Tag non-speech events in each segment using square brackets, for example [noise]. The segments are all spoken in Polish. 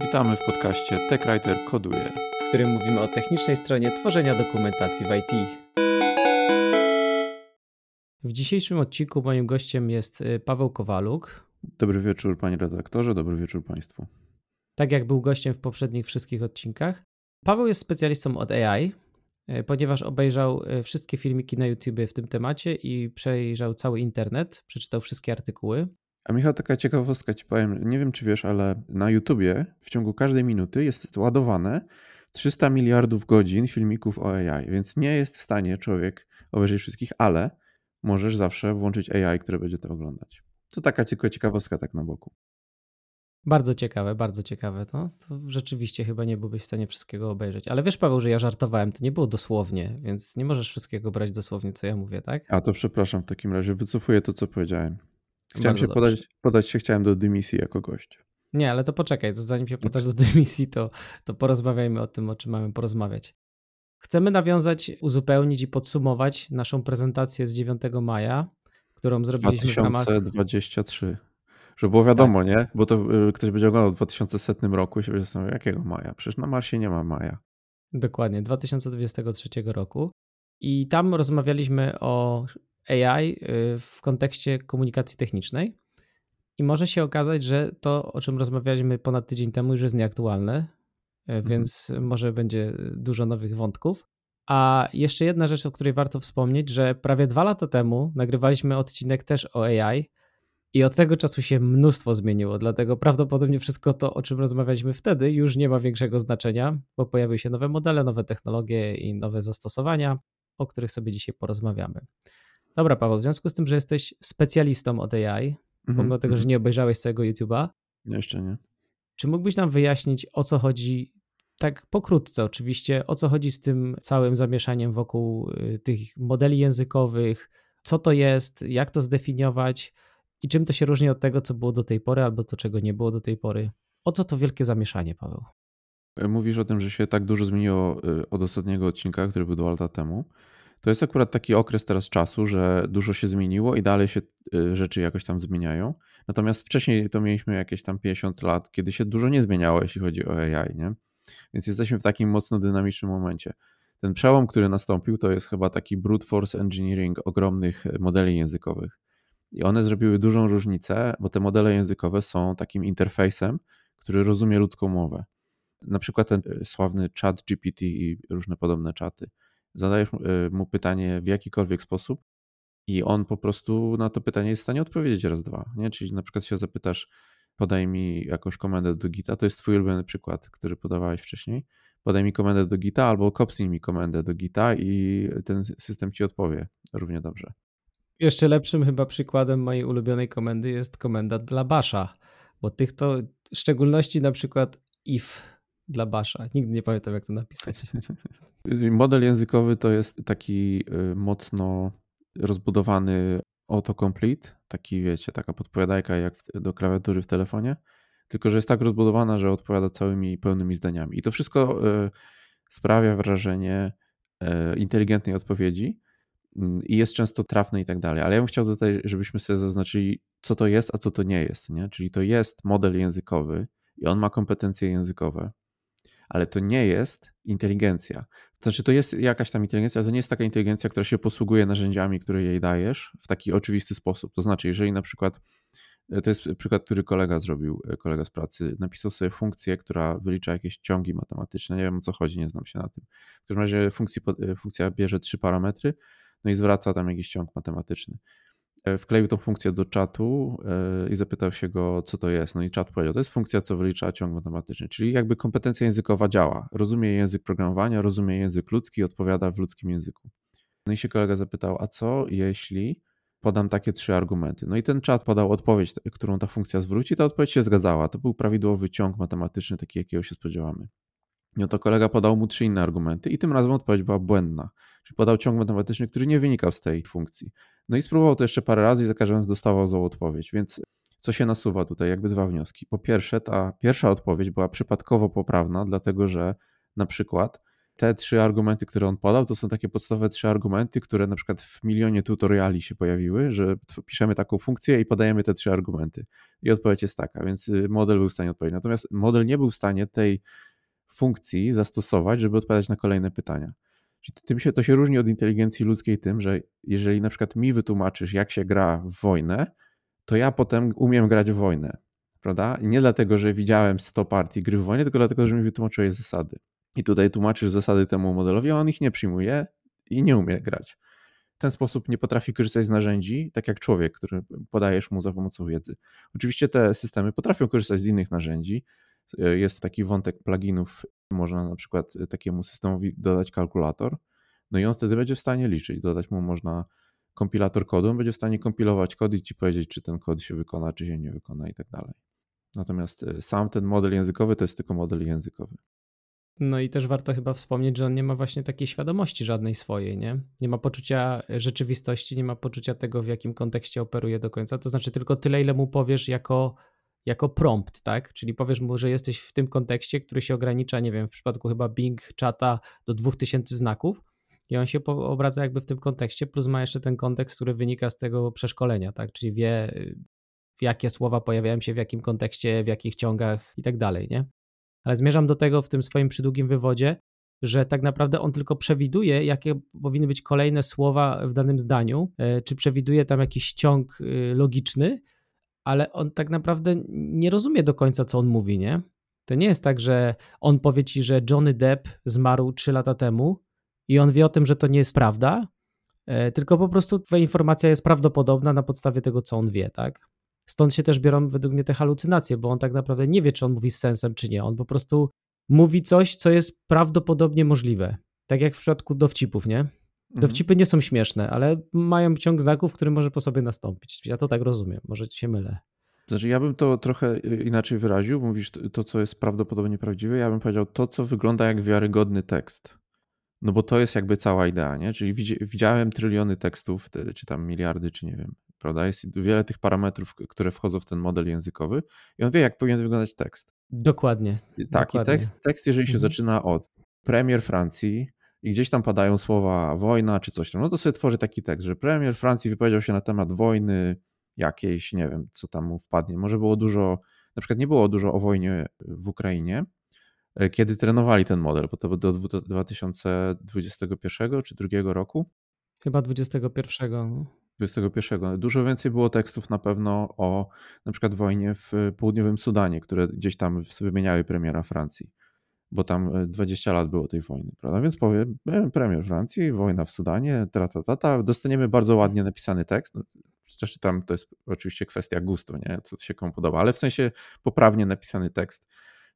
Witamy w podcaście TechWriter Koduje, w którym mówimy o technicznej stronie tworzenia dokumentacji w IT. W dzisiejszym odcinku moim gościem jest y, Paweł Kowaluk. Dobry wieczór panie redaktorze, dobry wieczór państwu. Tak jak był gościem w poprzednich wszystkich odcinkach. Paweł jest specjalistą od AI, y, ponieważ obejrzał y, wszystkie filmiki na YouTube w tym temacie i przejrzał cały internet, przeczytał wszystkie artykuły. A Michał, taka ciekawostka ci powiem, nie wiem czy wiesz, ale na YouTubie w ciągu każdej minuty jest ładowane 300 miliardów godzin filmików o AI, więc nie jest w stanie człowiek obejrzeć wszystkich, ale możesz zawsze włączyć AI, które będzie to oglądać. To taka tylko ciekawostka tak na boku. Bardzo ciekawe, bardzo ciekawe. No, to rzeczywiście chyba nie byłbyś w stanie wszystkiego obejrzeć. Ale wiesz, Paweł, że ja żartowałem, to nie było dosłownie, więc nie możesz wszystkiego brać dosłownie, co ja mówię, tak? A to przepraszam w takim razie, wycofuję to, co powiedziałem. Chciałem się podać, podać się chciałem do dymisji jako gość. Nie, ale to poczekaj, to zanim się podasz do dymisji, to, to porozmawiajmy o tym, o czym mamy porozmawiać. Chcemy nawiązać, uzupełnić i podsumować naszą prezentację z 9 maja, którą zrobiliśmy 2023. w ramach... Żeby było wiadomo, tak. nie? Bo to y, ktoś będzie oglądał w 2100 roku i się będzie zastanawiał, jakiego maja? Przecież na Marsie nie ma maja. Dokładnie, 2023 roku. I tam rozmawialiśmy o AI y, w kontekście komunikacji technicznej. I może się okazać, że to, o czym rozmawialiśmy ponad tydzień temu, już jest nieaktualne, y, mhm. więc może będzie dużo nowych wątków. A jeszcze jedna rzecz, o której warto wspomnieć, że prawie dwa lata temu nagrywaliśmy odcinek też o AI i od tego czasu się mnóstwo zmieniło, dlatego prawdopodobnie wszystko to, o czym rozmawialiśmy wtedy, już nie ma większego znaczenia, bo pojawiły się nowe modele, nowe technologie i nowe zastosowania, o których sobie dzisiaj porozmawiamy. Dobra, Paweł, w związku z tym, że jesteś specjalistą od AI, mm -hmm, pomimo tego, że mhm. nie obejrzałeś całego YouTube'a. Jeszcze nie. Czy mógłbyś nam wyjaśnić, o co chodzi, tak pokrótce oczywiście, o co chodzi z tym całym zamieszaniem wokół y, tych modeli językowych, co to jest, jak to zdefiniować i czym to się różni od tego, co było do tej pory, albo to, czego nie było do tej pory? O co to wielkie zamieszanie, Paweł? Mówisz o tym, że się tak dużo zmieniło y, od ostatniego odcinka, który był dwa lata temu. To jest akurat taki okres teraz czasu, że dużo się zmieniło i dalej się y, rzeczy jakoś tam zmieniają. Natomiast wcześniej to mieliśmy jakieś tam 50 lat, kiedy się dużo nie zmieniało, jeśli chodzi o AI, nie? Więc jesteśmy w takim mocno dynamicznym momencie. Ten przełom, który nastąpił, to jest chyba taki brute force engineering ogromnych modeli językowych. I one zrobiły dużą różnicę, bo te modele językowe są takim interfejsem, który rozumie ludzką mowę. Na przykład ten y, sławny chat GPT i różne podobne czaty zadajesz y, mu pytanie w jakikolwiek sposób i on po prostu na to pytanie jest w stanie odpowiedzieć raz, dwa. Nie? Czyli na przykład się zapytasz, podaj mi jakąś komendę do Gita, to jest twój ulubiony przykład, który podawałeś wcześniej. Podaj mi komendę do Gita albo kopsnij mi komendę do Gita i ten system ci odpowie równie dobrze. Jeszcze lepszym chyba przykładem mojej ulubionej komendy jest komenda dla Basha, bo tych to w szczególności na przykład if dla Basha. Nigdy nie pamiętam, jak to napisać. [laughs] Model językowy to jest taki y, mocno rozbudowany autocomplete, taki wiecie, taka podpowiadajka jak do klawiatury w telefonie, tylko że jest tak rozbudowana, że odpowiada całymi pełnymi zdaniami. I to wszystko y, sprawia wrażenie y, inteligentnej odpowiedzi mm, i jest często trafne i tak dalej. Ale ja bym chciał tutaj, żebyśmy sobie zaznaczyli, co to jest, a co to nie jest. Nie? Czyli to jest model językowy i on ma kompetencje językowe ale to nie jest inteligencja. To znaczy, to jest jakaś tam inteligencja, ale to nie jest taka inteligencja, która się posługuje narzędziami, które jej dajesz w taki oczywisty sposób. To znaczy, jeżeli na przykład, e, to jest przykład, który kolega zrobił, e, kolega z pracy, napisał sobie funkcję, która wylicza jakieś ciągi matematyczne. Nie wiem o co chodzi, nie znam się na tym. W każdym razie funkcji, e, funkcja bierze trzy parametry, no i zwraca tam jakiś ciąg matematyczny. E, wkleił tą funkcję do czatu e, i zapytał się go, co to jest. No i czat powiedział, to jest funkcja, co wylicza ciąg matematyczny, czyli jakby kompetencja językowa działa. Rozumie język programowania, rozumie język ludzki, odpowiada w ludzkim języku. No i się kolega zapytał, a co jeśli podam takie trzy argumenty? No i ten czat podał odpowiedź, którą ta funkcja zwróci, ta odpowiedź się zgadzała. To był prawidłowy ciąg matematyczny, taki jakiego się spodziewamy. No to kolega podał mu trzy inne argumenty i tym razem odpowiedź była błędna. Czyli podał ciąg matematyczny, który nie wynikał z tej funkcji. No i spróbował to jeszcze parę razy i za każdym razem dostawał złą odpowiedź. Więc co się nasuwa tutaj? Jakby dwa wnioski. Po pierwsze, ta pierwsza odpowiedź była przypadkowo poprawna, dlatego że na przykład te trzy argumenty, które on podał, to są takie podstawowe trzy argumenty, które na przykład w milionie tutoriali się pojawiły, że piszemy taką funkcję i podajemy te trzy argumenty. I odpowiedź jest taka, więc y, model był w stanie odpowiedzieć. Natomiast model nie był w stanie tej funkcji zastosować, żeby odpowiadać na kolejne pytania. Tym się, to się różni od inteligencji ludzkiej tym, że jeżeli na przykład mi wytłumaczysz, jak się gra w wojnę, to ja potem umiem grać w wojnę, prawda? I nie dlatego, że widziałem 100 partii gry w wojnie, tylko dlatego, że mi wytłumaczyłeś zasady. I tutaj tłumaczysz zasady temu modelowi, a on ich nie przyjmuje i nie umie grać. W ten sposób nie potrafi korzystać z narzędzi, tak jak człowiek, który podajesz mu za pomocą wiedzy. Oczywiście te systemy potrafią korzystać z innych narzędzi. Jest taki wątek pluginów, można na przykład takiemu systemowi dodać kalkulator, no i on wtedy będzie w stanie liczyć. Dodać mu można kompilator kodu, on będzie w stanie kompilować kod i ci powiedzieć, czy ten kod się wykona, czy się nie wykona i tak dalej. Natomiast e, sam ten model językowy to jest tylko model językowy. No i też warto chyba wspomnieć, że on nie ma właśnie takiej świadomości żadnej swojej, nie? Nie ma poczucia rzeczywistości, nie ma poczucia tego, w jakim kontekście operuje do końca. To znaczy tylko tyle, ile mu powiesz jako, jako prompt, tak? Czyli powiesz mu, że jesteś w tym kontekście, który się ogranicza, nie wiem, w przypadku chyba Bing czata do 2000 znaków i on się obraca jakby w tym kontekście, plus ma jeszcze ten kontekst, który wynika z tego przeszkolenia, tak? Czyli wie, w jakie słowa pojawiają się w jakim kontekście, w jakich ciągach i tak dalej, nie? Ale zmierzam do tego w tym swoim przydługim wywodzie, że tak naprawdę on tylko przewiduje, jakie powinny być kolejne słowa w danym zdaniu, e, czy przewiduje tam jakiś ciąg y, logiczny, ale on tak naprawdę nie rozumie do końca, co on mówi, nie? To nie jest tak, że on powie ci, że Johnny Depp zmarł 3 lata temu i on wie o tym, że to nie jest prawda, e, tylko po prostu twoja informacja jest prawdopodobna na podstawie tego, co on wie, tak? Stąd się też biorą według mnie te halucynacje, bo on tak naprawdę nie wie, czy on mówi z sensem, czy nie. On po prostu mówi coś, co jest prawdopodobnie możliwe. Tak jak w przypadku dowcipów, nie? Mhm. Dowcipy nie są śmieszne, ale mają ciąg znaków, który może po sobie nastąpić. Ja to tak rozumiem, może się mylę. Znaczy, ja bym to trochę y, inaczej wyraził. Mówisz to, co jest prawdopodobnie prawdziwe. Ja bym powiedział to, co wygląda jak wiarygodny tekst. No bo to jest jakby cała idea, nie? Czyli widziałem tryliony tekstów, czy tam miliardy, czy nie wiem, prawda? Jest wiele tych parametrów, które wchodzą w ten model językowy i on wie, jak powinien wyglądać tekst. Dokładnie. Tak, dokładnie. i tekst, tekst jeżeli się mhm. zaczyna od premier Francji i gdzieś tam padają słowa wojna czy coś tam, no to sobie tworzy taki tekst, że premier Francji wypowiedział się na temat wojny jakiejś, nie wiem, co tam mu wpadnie. Może było dużo, na przykład nie było dużo o wojnie w Ukrainie, e, kiedy trenowali ten model, bo to było do 2021 czy drugiego roku. Chyba 21. 21. Dużo więcej było tekstów na pewno o na przykład wojnie w południowym Sudanie, które gdzieś tam wymieniały premiera Francji, bo tam 20 e, lat było tej wojny, prawda? Więc powiem, e, premier Francji, wojna w Sudanie, ta, ta, ta, dostaniemy bardzo ładnie napisany tekst. No, tam to jest oczywiście kwestia gustu, nie? co się komu podoba, ale w sensie poprawnie napisany tekst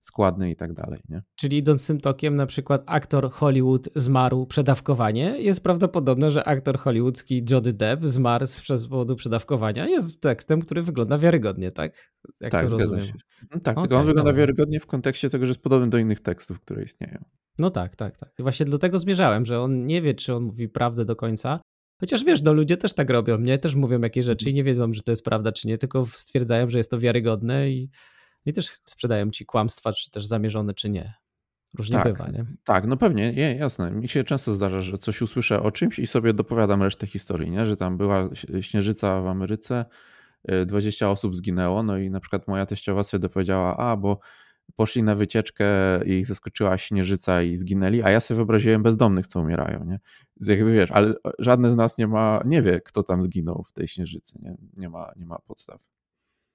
składny i tak dalej. Nie? Czyli idąc tym tokiem, na przykład aktor Hollywood zmarł przedawkowanie, jest prawdopodobne, że aktor hollywoodzki Jody Depp zmarł z powodu przedawkowania. Jest tekstem, który wygląda wiarygodnie, tak? Jak tak, zgadza się. No tak, okay, tylko on wygląda wiarygodnie w kontekście tego, że jest podobny do innych tekstów, które istnieją. No tak, tak, tak. Właśnie do tego zmierzałem, że on nie wie, czy on mówi prawdę do końca, Chociaż wiesz, no ludzie też tak robią, nie? Też mówią jakieś rzeczy i nie wiedzą, że to jest prawda, czy nie, tylko stwierdzają, że jest to wiarygodne i i też sprzedają ci kłamstwa, czy też zamierzone, czy nie. Różnie tak, bywa, nie? Tak, no pewnie, nie, jasne. Mi się często zdarza, że coś usłyszę o czymś i sobie dopowiadam resztę historii, nie? że tam była śnieżyca w Ameryce, 20 y, osób zginęło, no i na przykład moja teściowa sobie dopowiedziała, a bo poszli na wycieczkę i ich zaskoczyła śnieżyca i zginęli, a ja sobie wyobraziłem bezdomnych, co umierają, nie? Jakby wiesz, ale żadne z nas nie ma, nie wie, kto tam zginął w tej śnieżycy, nie, nie, ma, nie ma podstaw.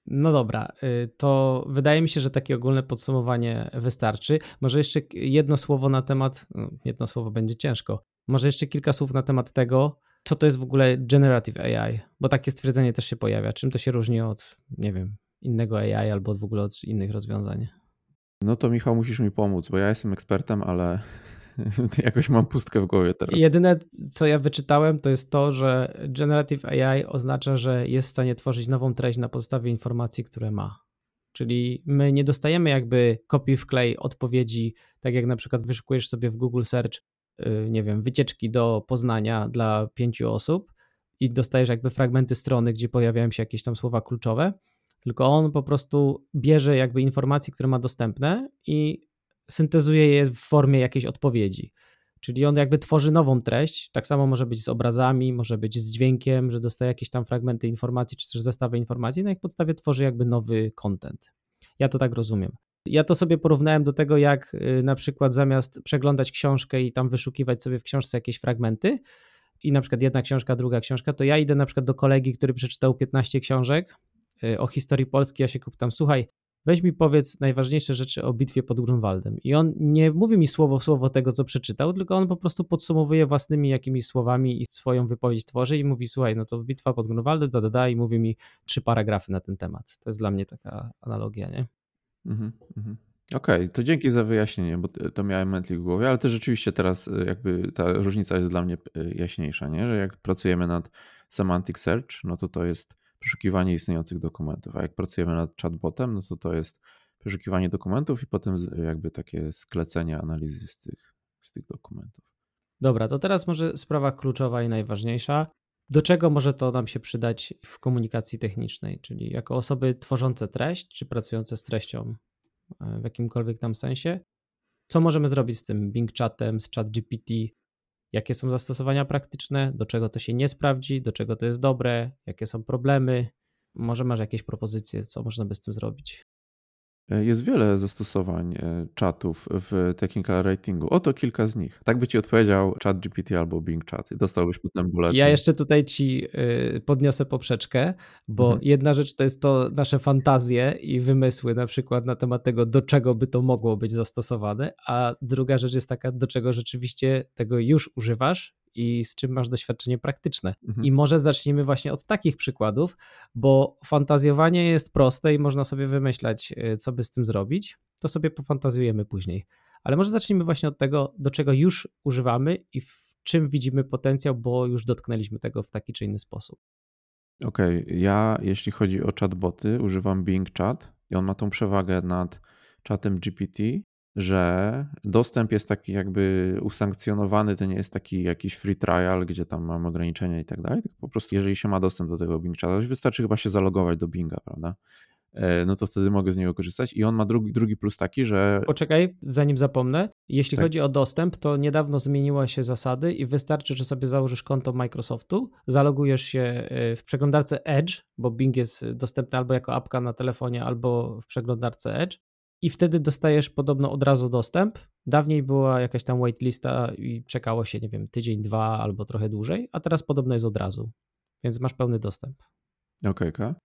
No dobra, y, to wydaje mi się, że takie ogólne podsumowanie wystarczy. Może jeszcze jedno słowo na temat, no, jedno słowo będzie ciężko. Może jeszcze kilka słów na temat tego, co to jest w ogóle generative AI, bo takie stwierdzenie też się pojawia. Czym to się różni od, nie wiem, innego AI albo w ogóle od innych rozwiązań? No to Michał, musisz mi pomóc, bo ja jestem ekspertem, ale [laughs] Jakoś mam pustkę w głowie teraz. Jedyne, co ja wyczytałem, to jest to, że Generative AI oznacza, że jest w stanie tworzyć nową treść na podstawie informacji, które ma. Czyli my nie dostajemy jakby kopii wklej odpowiedzi, tak jak na przykład wyszukujesz sobie w Google Search, y, nie wiem, wycieczki do Poznania dla pięciu osób i dostajesz jakby fragmenty strony, gdzie pojawiają się jakieś tam słowa kluczowe, tylko on po prostu bierze jakby informacje, które ma dostępne i syntezuje je w formie jakiejś odpowiedzi. Czyli on jakby tworzy nową treść. Tak samo może być z obrazami, może być z dźwiękiem, że dostaje jakieś tam fragmenty informacji, czy też zestawy informacji, na ich podstawie tworzy jakby nowy content. Ja to tak rozumiem. Ja to sobie porównałem do tego, jak y, na przykład zamiast przeglądać książkę i tam wyszukiwać sobie w książce jakieś fragmenty, i na przykład jedna książka, druga książka, to ja idę na przykład do kolegi, który przeczytał 15 książek y, o historii Polski, ja się pytam, słuchaj, weź mi powiedz najważniejsze rzeczy o bitwie pod Grunwaldem. I on nie mówi mi słowo w słowo tego, co przeczytał, tylko on po prostu podsumowuje własnymi jakimiś słowami i swoją wypowiedź tworzy i mówi, słuchaj, no to bitwa pod Grunwaldem, da, da, da, i mówi mi trzy paragrafy na ten temat. To jest dla mnie taka analogia, nie? Mhm, mhm. Okej, to dzięki za wyjaśnienie, bo to miałem mętlik w głowie, ale też rzeczywiście teraz y, jakby ta różnica jest dla mnie y, jaśniejsza, nie? Że jak pracujemy nad semantic search, no to to jest przeszukiwanie istniejących dokumentów, a jak pracujemy nad chatbotem, no to to jest przeszukiwanie dokumentów i potem jakby takie sklecenie analizy z tych, z tych dokumentów. Dobra, to teraz może sprawa kluczowa i najważniejsza. Do czego może to nam się przydać w komunikacji technicznej, czyli jako osoby tworzące treść, czy pracujące z treścią e, w jakimkolwiek tam sensie? Co możemy zrobić z tym Bing Chatem, z ChatGPT? Jakie są zastosowania praktyczne? Do czego to się nie sprawdzi? Do czego to jest dobre? Jakie są problemy? Może masz jakieś propozycje, co można by z tym zrobić? E, jest wiele zastosowań e, czatów w technical writingu. Oto kilka z nich. Tak by ci odpowiedział ChatGPT albo Bing Chat. Dostałbyś potem bulletin. Ja jeszcze tutaj ci y, podniosę poprzeczkę, bo mhm. jedna rzecz to jest to nasze fantazje i wymysły na przykład na temat tego, do czego by to mogło być zastosowane, a druga rzecz jest taka, do czego rzeczywiście tego już używasz i z czym masz doświadczenie praktyczne. Mhm. I może zacznijmy właśnie od takich przykładów, bo fantazjowanie jest proste i można sobie wymyślać, e, co by z tym zrobić. To sobie pofantazjujemy później. Ale może zacznijmy właśnie od tego, do czego już używamy i w czym widzimy potencjał, bo już dotknęliśmy tego w taki czy inny sposób. Okej, okay. ja jeśli chodzi o chatboty, używam Bing Chat i on ma tą przewagę nad czatem GPT, że dostęp jest taki jakby usankcjonowany, to nie jest taki jakiś free trial, gdzie tam mamy ograniczenia i tak dalej, tylko po prostu jeżeli się ma dostęp do tego Bing Chata, wystarczy chyba się zalogować do Binga, prawda? E, no to wtedy mogę z niego korzystać. I on ma drugi, drugi plus taki, że. Poczekaj, zanim zapomnę. Jeśli tak. chodzi o dostęp, to niedawno zmieniły się zasady i wystarczy, że sobie założysz konto Microsoftu, zalogujesz się e, w przeglądarce Edge, bo Bing jest dostępny albo jako apka na telefonie, albo w przeglądarce Edge i wtedy dostajesz podobno od razu dostęp. Dawniej była jakaś tam waitlista i czekało się, nie wiem, tydzień, dwa albo trochę dłużej, a teraz podobno jest od razu, więc masz pełny dostęp. Okej, okay,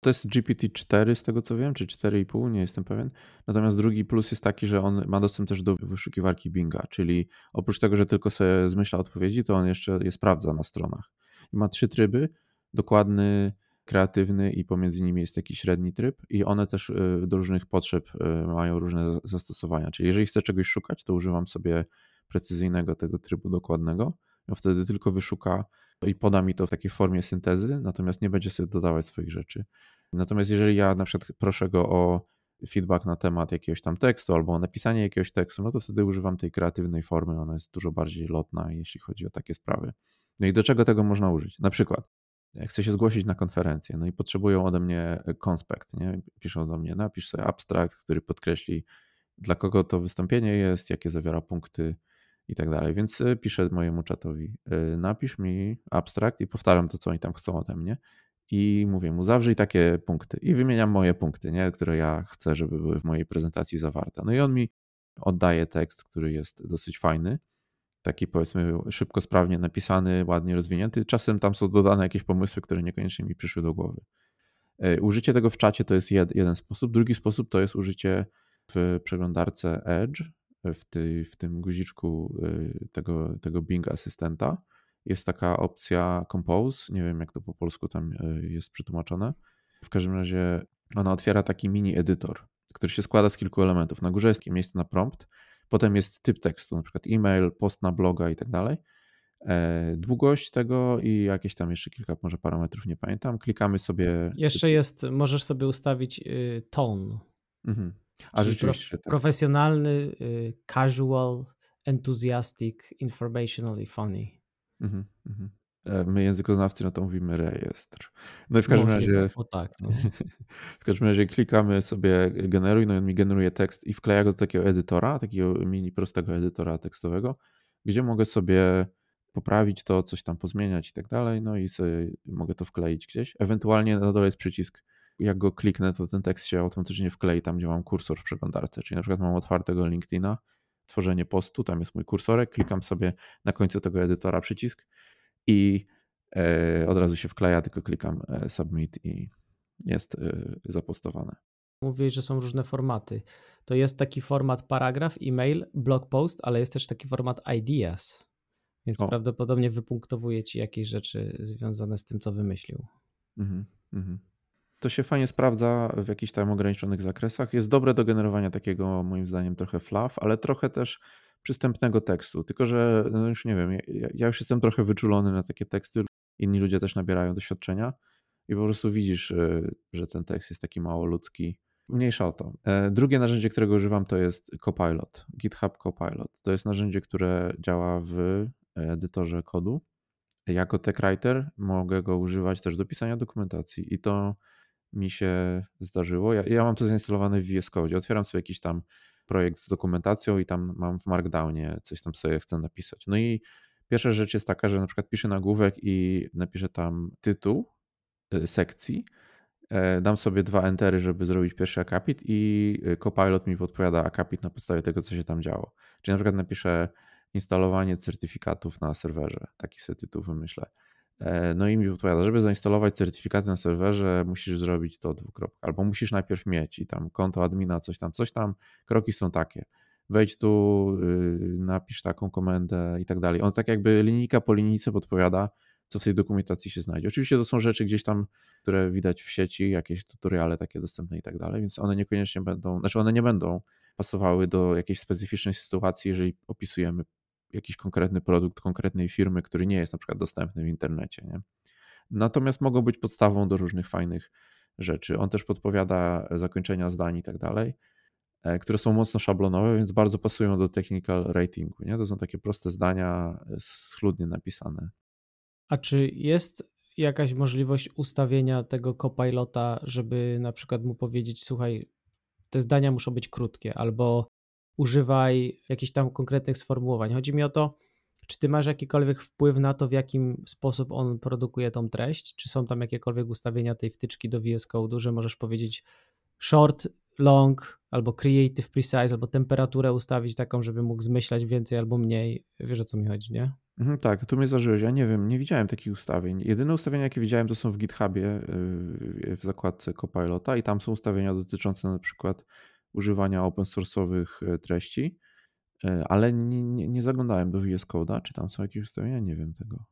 To jest GPT-4 z tego co wiem, czy 4,5, nie jestem pewien. Natomiast drugi plus jest taki, że on ma dostęp też do wyszukiwarki Binga, czyli oprócz tego, że tylko sobie zmyśla odpowiedzi, to on jeszcze je sprawdza na stronach. I ma trzy tryby, dokładny, kreatywny i pomiędzy nimi jest taki średni tryb i one też y, do różnych potrzeb y, mają różne zastosowania. Czyli jeżeli chcę czegoś szukać, to używam sobie precyzyjnego tego trybu dokładnego. On wtedy tylko wyszuka i poda mi to w takiej formie syntezy, natomiast nie będzie sobie dodawać swoich rzeczy. Natomiast jeżeli ja na przykład proszę go o feedback na temat jakiegoś tam tekstu albo o napisanie jakiegoś tekstu, no to wtedy używam tej kreatywnej formy. Ona jest dużo bardziej lotna, jeśli chodzi o takie sprawy. No i do czego tego można użyć? Na przykład chcę się zgłosić na konferencję, no i potrzebują ode mnie konspekt, nie? Piszą do mnie, napisz sobie abstrakt, który podkreśli, dla kogo to wystąpienie jest, jakie zawiera punkty i tak dalej. Więc e, piszę mojemu czatowi, e, napisz mi abstrakt i powtarzam to, co oni tam chcą ode mnie i mówię mu, zawrzyj takie punkty i wymieniam moje punkty, nie? które ja chcę, żeby były w mojej prezentacji zawarte. No i on mi oddaje tekst, który jest dosyć fajny, taki powiedzmy szybko, sprawnie napisany, ładnie rozwinięty. Czasem tam są dodane jakieś pomysły, które niekoniecznie mi przyszły do głowy. E, użycie tego w czacie to jest jed, jeden sposób. Drugi sposób to jest użycie w przeglądarce Edge, w, ty, w tym guziczku e, tego, tego Bing asystenta. Jest taka opcja Compose, nie wiem jak to po polsku tam e, jest przetłumaczone. W każdym razie ona otwiera taki mini edytor, który się składa z kilku elementów. Na górze jest miejsce na prompt, Potem jest typ tekstu, na przykład e-mail, post na bloga i tak dalej. E, długość tego i jakieś tam jeszcze kilka może parametrów, nie pamiętam. Klikamy sobie. Jeszcze jest, możesz sobie ustawić y, tone. Mhm. A rzeczywiście. Prof, tak. Profesjonalny, y, casual, enthusiastic, informational i funny. Mhm, mhm. E, my językoznawcy no to mówimy rejestr. No i w każdym Możliwe. razie. O tak. No. [laughs] w każdym razie klikamy sobie generuj, no i on mi generuje tekst i wkleja go do takiego edytora, takiego mini prostego edytora tekstowego, gdzie mogę sobie poprawić to, coś tam pozmieniać i tak dalej, no i sobie mogę to wkleić gdzieś. Ewentualnie na dole jest przycisk, jak go kliknę, to ten tekst się automatycznie wklei tam, gdzie mam kursor w przeglądarce, czyli na przykład mam otwartego LinkedIna, tworzenie postu, tam jest mój kursorek, klikam sobie na końcu tego edytora przycisk i e, od razu się wkleja, tylko klikam e, submit i jest e, zapostowane. Mówiłeś, że są różne formaty. To jest taki format paragraf, e-mail, blog post, ale jest też taki format ideas. Więc o. prawdopodobnie wypunktowuje ci jakieś rzeczy związane z tym, co wymyślił. Mhm, mhm. To się fajnie sprawdza w jakichś tam ograniczonych zakresach. Jest dobre do generowania takiego, moim zdaniem, trochę fluff, ale trochę też przystępnego tekstu. Tylko, że no już nie wiem, ja, ja już jestem trochę wyczulony na takie teksty. Inni ludzie też nabierają doświadczenia i po prostu widzisz, y, że ten tekst jest taki mało ludzki. Mniejsza o to. E, drugie narzędzie, którego używam, to jest Copilot, GitHub Copilot. To jest narzędzie, które działa w edytorze kodu. Jako tech writer mogę go używać też do pisania dokumentacji i to mi się zdarzyło. Ja, ja mam to zainstalowane w VS Code. Otwieram sobie jakiś tam projekt z dokumentacją i tam mam w Markdownie coś tam sobie chcę napisać. No i pierwsza rzecz jest taka, że na przykład piszę nagłówek i napiszę tam tytuł y, sekcji, e, dam sobie dwa entery, żeby zrobić pierwszy akapit i y, Copilot mi podpowiada akapit na podstawie tego, co się tam działo. Czyli na przykład napiszę instalowanie certyfikatów na serwerze. Taki sobie tytuł wymyślę. E, no i mi odpowiada, żeby zainstalować certyfikaty na serwerze, musisz zrobić to dwukropka, albo musisz najpierw mieć i tam konto admina, coś tam, coś tam. Kroki są takie. Wejdź tu, y, napisz taką komendę i tak dalej. On tak jakby linijka po linijce podpowiada, co w tej dokumentacji się znajdzie. Oczywiście to są rzeczy gdzieś tam, które widać w sieci, jakieś tutoriale takie dostępne i tak dalej, więc one niekoniecznie będą, znaczy one nie będą pasowały do jakiejś specyficznej sytuacji, jeżeli opisujemy jakiś konkretny produkt konkretnej firmy, który nie jest na przykład dostępny w internecie. Nie? Natomiast mogą być podstawą do różnych fajnych rzeczy. On też podpowiada zakończenia zdań i tak dalej, e, które są mocno szablonowe, więc bardzo pasują do technical ratingu. Nie? To są takie proste zdania, e, schludnie napisane. A czy jest jakaś możliwość ustawienia tego copilota, żeby na przykład mu powiedzieć, słuchaj, te zdania muszą być krótkie, albo używaj jakichś tam konkretnych sformułowań. Chodzi mi o to, czy ty masz jakikolwiek wpływ na to, w jakim sposób on produkuje tą treść? Czy są tam jakiekolwiek ustawienia tej wtyczki do VS Code, że możesz powiedzieć short, long, albo creative precise, albo temperaturę ustawić taką, żeby mógł zmyślać więcej albo mniej. Wiesz o co mi chodzi, nie? Mhm, tak, tu mnie zażyłeś. Ja nie wiem, nie widziałem takich ustawień. Jedyne ustawienia, jakie widziałem, to są w GitHubie yy, w zakładce Copilota i tam są ustawienia dotyczące na przykład używania open source'owych e, treści, e, ale nie, nie, nie zaglądałem do VS Code'a, czy tam są jakieś ustawienia, nie wiem tego.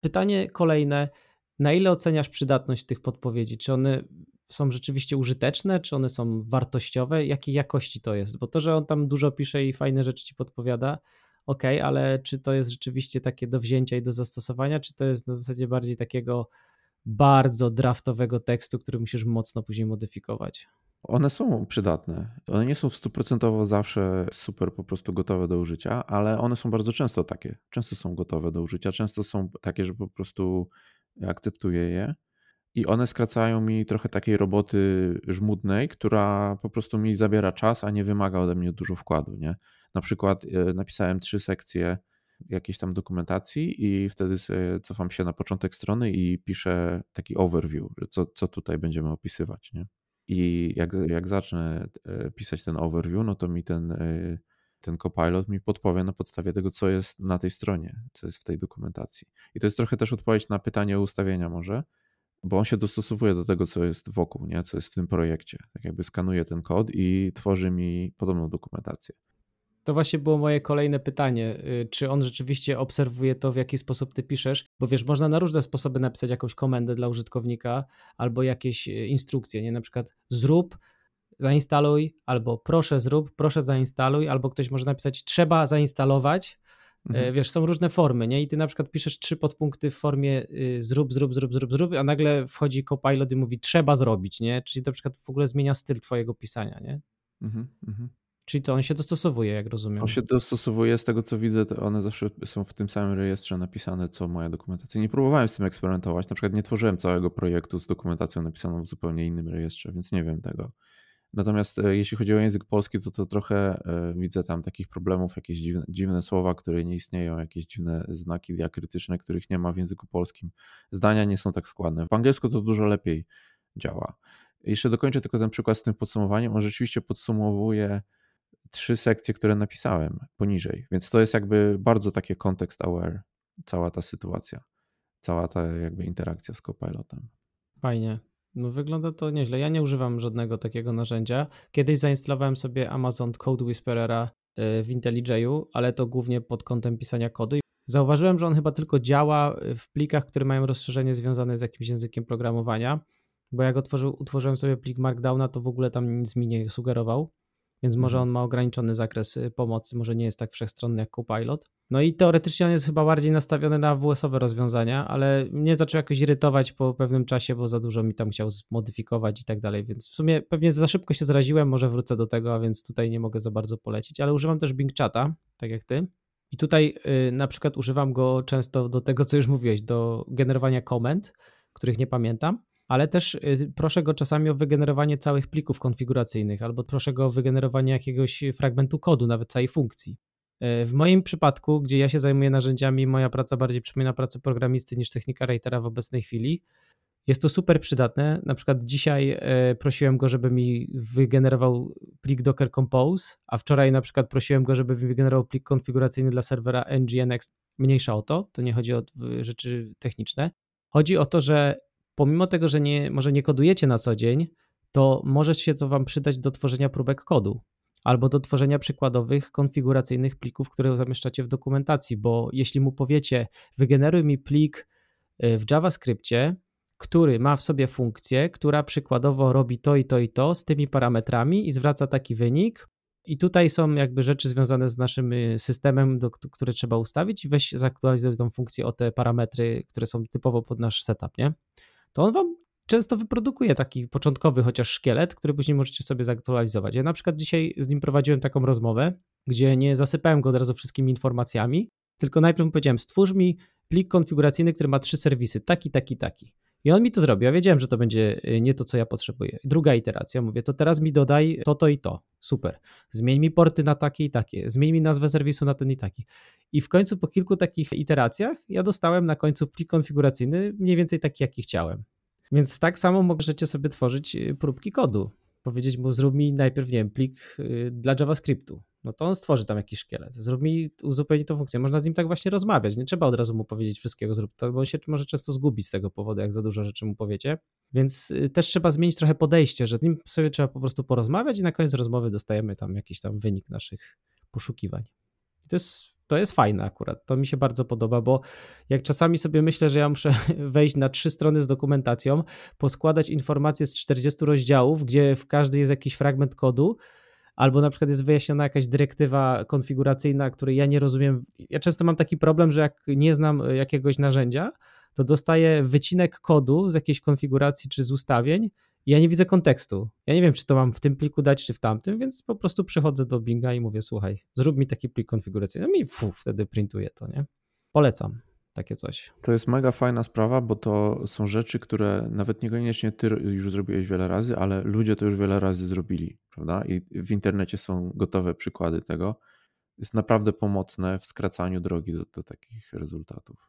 Pytanie kolejne, na ile oceniasz przydatność tych podpowiedzi? Czy one są rzeczywiście użyteczne, czy one są wartościowe? Jakiej jakości to jest? Bo to, że on tam dużo pisze i fajne rzeczy ci podpowiada, ok, ale czy to jest rzeczywiście takie do wzięcia i do zastosowania, czy to jest na zasadzie bardziej takiego bardzo draftowego tekstu, który musisz mocno później modyfikować? One są przydatne. One nie są stuprocentowo zawsze super po prostu gotowe do użycia, ale one są bardzo często takie. Często są gotowe do użycia, często są takie, że po prostu akceptuję je. I one skracają mi trochę takiej roboty żmudnej, która po prostu mi zabiera czas, a nie wymaga ode mnie dużo wkładu. Nie? Na przykład e, napisałem trzy sekcje jakiejś tam dokumentacji i wtedy cofam się na początek strony i piszę taki overview, co, co tutaj będziemy opisywać. Nie? I jak, jak zacznę e, pisać ten overview, no to mi ten, e, ten copilot mi podpowie na podstawie tego, co jest na tej stronie, co jest w tej dokumentacji. I to jest trochę też odpowiedź na pytanie o ustawienia może, bo on się dostosowuje do tego, co jest wokół, nie? co jest w tym projekcie. Tak jakby skanuje ten kod i tworzy mi podobną dokumentację. To właśnie było moje kolejne pytanie. Y, czy on rzeczywiście obserwuje to, w jaki sposób ty piszesz? Bo wiesz, można na różne sposoby napisać jakąś komendę dla użytkownika albo jakieś y, instrukcje, nie? Na przykład zrób, zainstaluj, albo proszę zrób, proszę zainstaluj, albo ktoś może napisać trzeba zainstalować. Y, mhm. Wiesz, są różne formy, nie? I ty na przykład piszesz trzy podpunkty w formie zrób, zrób, zrób, zrób, zrób, a nagle wchodzi Copilot i mówi trzeba zrobić, nie? Czyli na przykład w ogóle zmienia styl twojego pisania, nie? Mhm, mhm. Czyli co, on się dostosowuje, jak rozumiem? On się dostosowuje, z tego co widzę, to one zawsze są w tym samym rejestrze napisane, co moja dokumentacja. Nie próbowałem z tym eksperymentować, na przykład nie tworzyłem całego projektu z dokumentacją napisaną w zupełnie innym rejestrze, więc nie wiem tego. Natomiast e, jeśli chodzi o język polski, to, to trochę e, widzę tam takich problemów, jakieś dziwne, dziwne słowa, które nie istnieją, jakieś dziwne znaki diakrytyczne, których nie ma w języku polskim. Zdania nie są tak składne. W angielsku to dużo lepiej działa. Jeszcze dokończę tylko ten przykład z tym podsumowaniem. On rzeczywiście podsumowuje trzy sekcje, które napisałem poniżej, więc to jest jakby bardzo takie context aware, cała ta sytuacja, cała ta jakby interakcja z copilotem. Fajnie. No wygląda to nieźle. Ja nie używam żadnego takiego narzędzia. Kiedyś zainstalowałem sobie Amazon Code Whisperera y, w IntelliJ'u, ale to głównie pod kątem pisania kodu. Zauważyłem, że on chyba tylko działa w plikach, które mają rozszerzenie związane z jakimś językiem programowania, bo jak otworzył, utworzyłem sobie plik Markdowna, to w ogóle tam nic mi nie sugerował, więc może mhm. on ma ograniczony zakres y, pomocy, może nie jest tak wszechstronny jak Copilot. No i teoretycznie on jest chyba bardziej nastawiony na AWS-owe rozwiązania, ale mnie zaczął jakoś irytować po pewnym czasie, bo za dużo mi tam chciał zmodyfikować i tak dalej, więc w sumie pewnie za szybko się zraziłem, może wrócę do tego, a więc tutaj nie mogę za bardzo polecić, ale używam też Bing Chata, tak jak ty. I tutaj y, na przykład używam go często do tego, co już mówiłeś, do generowania komend, których nie pamiętam, ale też y, proszę go czasami o wygenerowanie całych plików konfiguracyjnych, albo proszę go o wygenerowanie jakiegoś fragmentu kodu, nawet całej funkcji. E, w moim przypadku, gdzie ja się zajmuję narzędziami, moja praca bardziej przypomina pracę programisty niż technika writera w obecnej chwili. Jest to super przydatne. Na przykład dzisiaj prosiłem go, żeby mi wygenerował plik Docker Compose, a wczoraj na przykład prosiłem go, żeby mi wygenerował plik konfiguracyjny dla serwera nginx. Mniejsza o to, to nie chodzi o rzeczy techniczne. Chodzi o to, że pomimo tego, że nie, może nie kodujecie na co dzień, to może się to Wam przydać do tworzenia próbek kodu albo do tworzenia przykładowych konfiguracyjnych plików, które zamieszczacie w dokumentacji, bo jeśli mu powiecie, wygeneruj mi plik y, w JavaScriptie, który ma w sobie funkcję, która przykładowo robi to i to i to z tymi parametrami i zwraca taki wynik. I tutaj są jakby rzeczy związane z naszym y, systemem, do, które trzeba ustawić i weź zaktualizuj tą funkcję o te parametry, które są typowo pod nasz setup, nie? To on wam często wyprodukuje taki początkowy chociaż szkielet, który później możecie sobie zaktualizować. Ja na przykład dzisiaj z nim prowadziłem taką rozmowę, gdzie nie zasypałem go od razu wszystkimi informacjami, tylko najpierw powiedziałem, stwórz mi plik konfiguracyjny, który ma trzy serwisy, taki, taki, taki. I on mi to zrobił. Ja wiedziałem, że to będzie y, nie to, co ja potrzebuję. Druga iteracja, mówię, to teraz mi dodaj to, to i to. Super. Zmień mi porty na takie i takie. Zmień mi nazwę serwisu na ten i taki. I w końcu po kilku takich iteracjach ja dostałem na końcu plik konfiguracyjny mniej więcej taki, jaki chciałem. Więc tak samo możecie sobie tworzyć y, próbki kodu. Powiedzieć mu, zrób mi najpierw, nie wiem, plik y, dla JavaScriptu. No to on stworzy tam jakiś szkielet. Zrób mi, uzupełni tą funkcję. Można z nim tak właśnie rozmawiać. Nie trzeba od razu mu powiedzieć wszystkiego, zrób to, bo on się może często zgubić z tego powodu, jak za dużo rzeczy mu powiecie. Więc y, też trzeba zmienić trochę podejście, że z nim sobie trzeba po prostu porozmawiać i na koniec rozmowy dostajemy tam jakiś tam wynik naszych poszukiwań. I to jest to jest fajne akurat. To mi się bardzo podoba, bo jak czasami sobie myślę, że ja muszę [laughs] wejść na trzy strony z dokumentacją, poskładać informacje z 40 rozdziałów, gdzie w każdy jest jakiś fragment kodu, albo na przykład jest wyjaśniona jakaś dyrektywa konfiguracyjna, której ja nie rozumiem. Ja często mam taki problem, że jak nie znam jakiegoś narzędzia, to dostaję wycinek kodu z jakiejś konfiguracji czy z ustawień ja nie widzę kontekstu. Ja nie wiem, czy to mam w tym pliku dać, czy w tamtym, więc po prostu przychodzę do Binga i mówię, słuchaj, zrób mi taki plik konfiguracyjny. No i fu, wtedy printuję to, nie? Polecam takie coś. To jest mega fajna sprawa, bo to są rzeczy, które nawet niekoniecznie ty już zrobiłeś wiele razy, ale ludzie to już wiele razy zrobili, prawda? I w internecie są gotowe przykłady tego. Jest naprawdę pomocne w skracaniu drogi do, do takich rezultatów.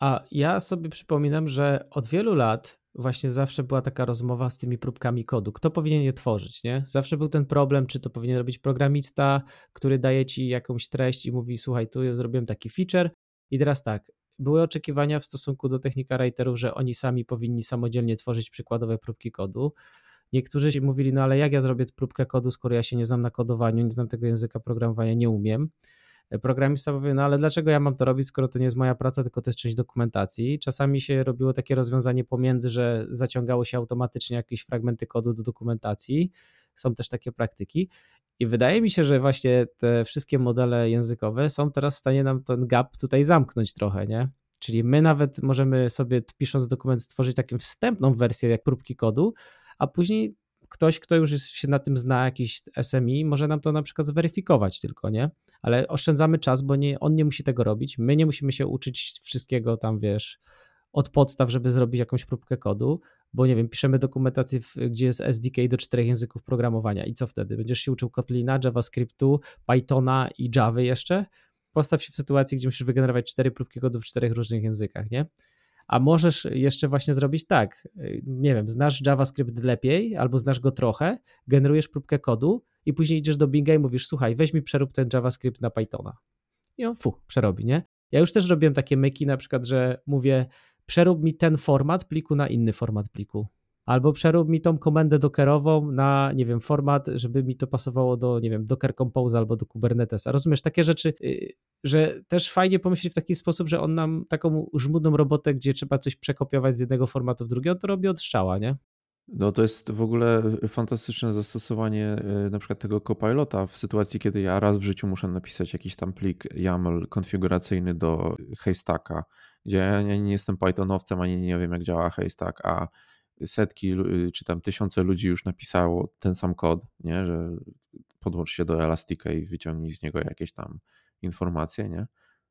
A ja sobie przypominam, że od wielu lat właśnie zawsze była taka rozmowa z tymi próbkami kodu. Kto powinien je tworzyć, nie? Zawsze był ten problem, czy to powinien robić programista, który daje ci jakąś treść i mówi, słuchaj, tu zrobiłem taki feature i teraz tak, były oczekiwania w stosunku do technika writerów, że oni sami powinni samodzielnie tworzyć przykładowe próbki kodu. Niektórzy mówili, no ale jak ja zrobię próbkę kodu, skoro ja się nie znam na kodowaniu, nie znam tego języka programowania, nie umiem programista powie, no ale dlaczego ja mam to robić, skoro to nie jest moja praca, tylko to jest część dokumentacji. Czasami się robiło takie rozwiązanie pomiędzy, że zaciągało się automatycznie jakieś fragmenty kodu do dokumentacji. Są też takie praktyki. I wydaje mi się, że właśnie te wszystkie modele językowe są teraz w stanie nam ten gap tutaj zamknąć trochę, nie? Czyli my nawet możemy sobie pisząc dokument stworzyć taką wstępną wersję jak próbki kodu, a później ktoś, kto już się na tym zna, jakiś SMI, może nam to na przykład zweryfikować tylko, nie? Ale oszczędzamy czas, bo nie, on nie musi tego robić, my nie musimy się uczyć wszystkiego tam, wiesz, od podstaw, żeby zrobić jakąś próbkę kodu. bo nie wiem, piszemy dokumentację, gdzie jest SDK do czterech języków programowania i co wtedy? Będziesz się uczył Kotlina, JavaScriptu, Pythona i Java jeszcze? Postaw się w sytuacji, gdzie musisz wygenerować cztery próbki kodu w czterech różnych językach, nie? A możesz jeszcze właśnie zrobić tak, nie wiem, znasz JavaScript lepiej albo znasz go trochę, generujesz próbkę kodu i później idziesz do Binga i mówisz, słuchaj, weź mi przerób ten JavaScript na Pythona. I on, fu, przerobi, nie? Ja już też robiłem takie myki, na przykład, że mówię, przerób mi ten format pliku na inny format pliku. Albo przerób mi tą komendę dockerową na, nie wiem, format, żeby mi to pasowało do, nie wiem, Docker Compose albo do Kubernetesa. Rozumiesz, takie rzeczy, y, że też fajnie pomyśleć w taki sposób, że on nam taką żmudną robotę, gdzie trzeba coś przekopiować z jednego formatu w drugi, on to robi od strzała, nie? No to jest w ogóle fantastyczne zastosowanie y, na przykład tego copilota w sytuacji, kiedy ja raz w życiu muszę napisać jakiś tam plik YAML konfiguracyjny do Haystacka, gdzie ja nie jestem Pythonowcem, ani nie wiem jak działa Haystack, a setki y, czy tam tysiące ludzi już napisało ten sam kod, nie? że podłącz się do Elastica i wyciągnij z niego jakieś tam informacje, nie?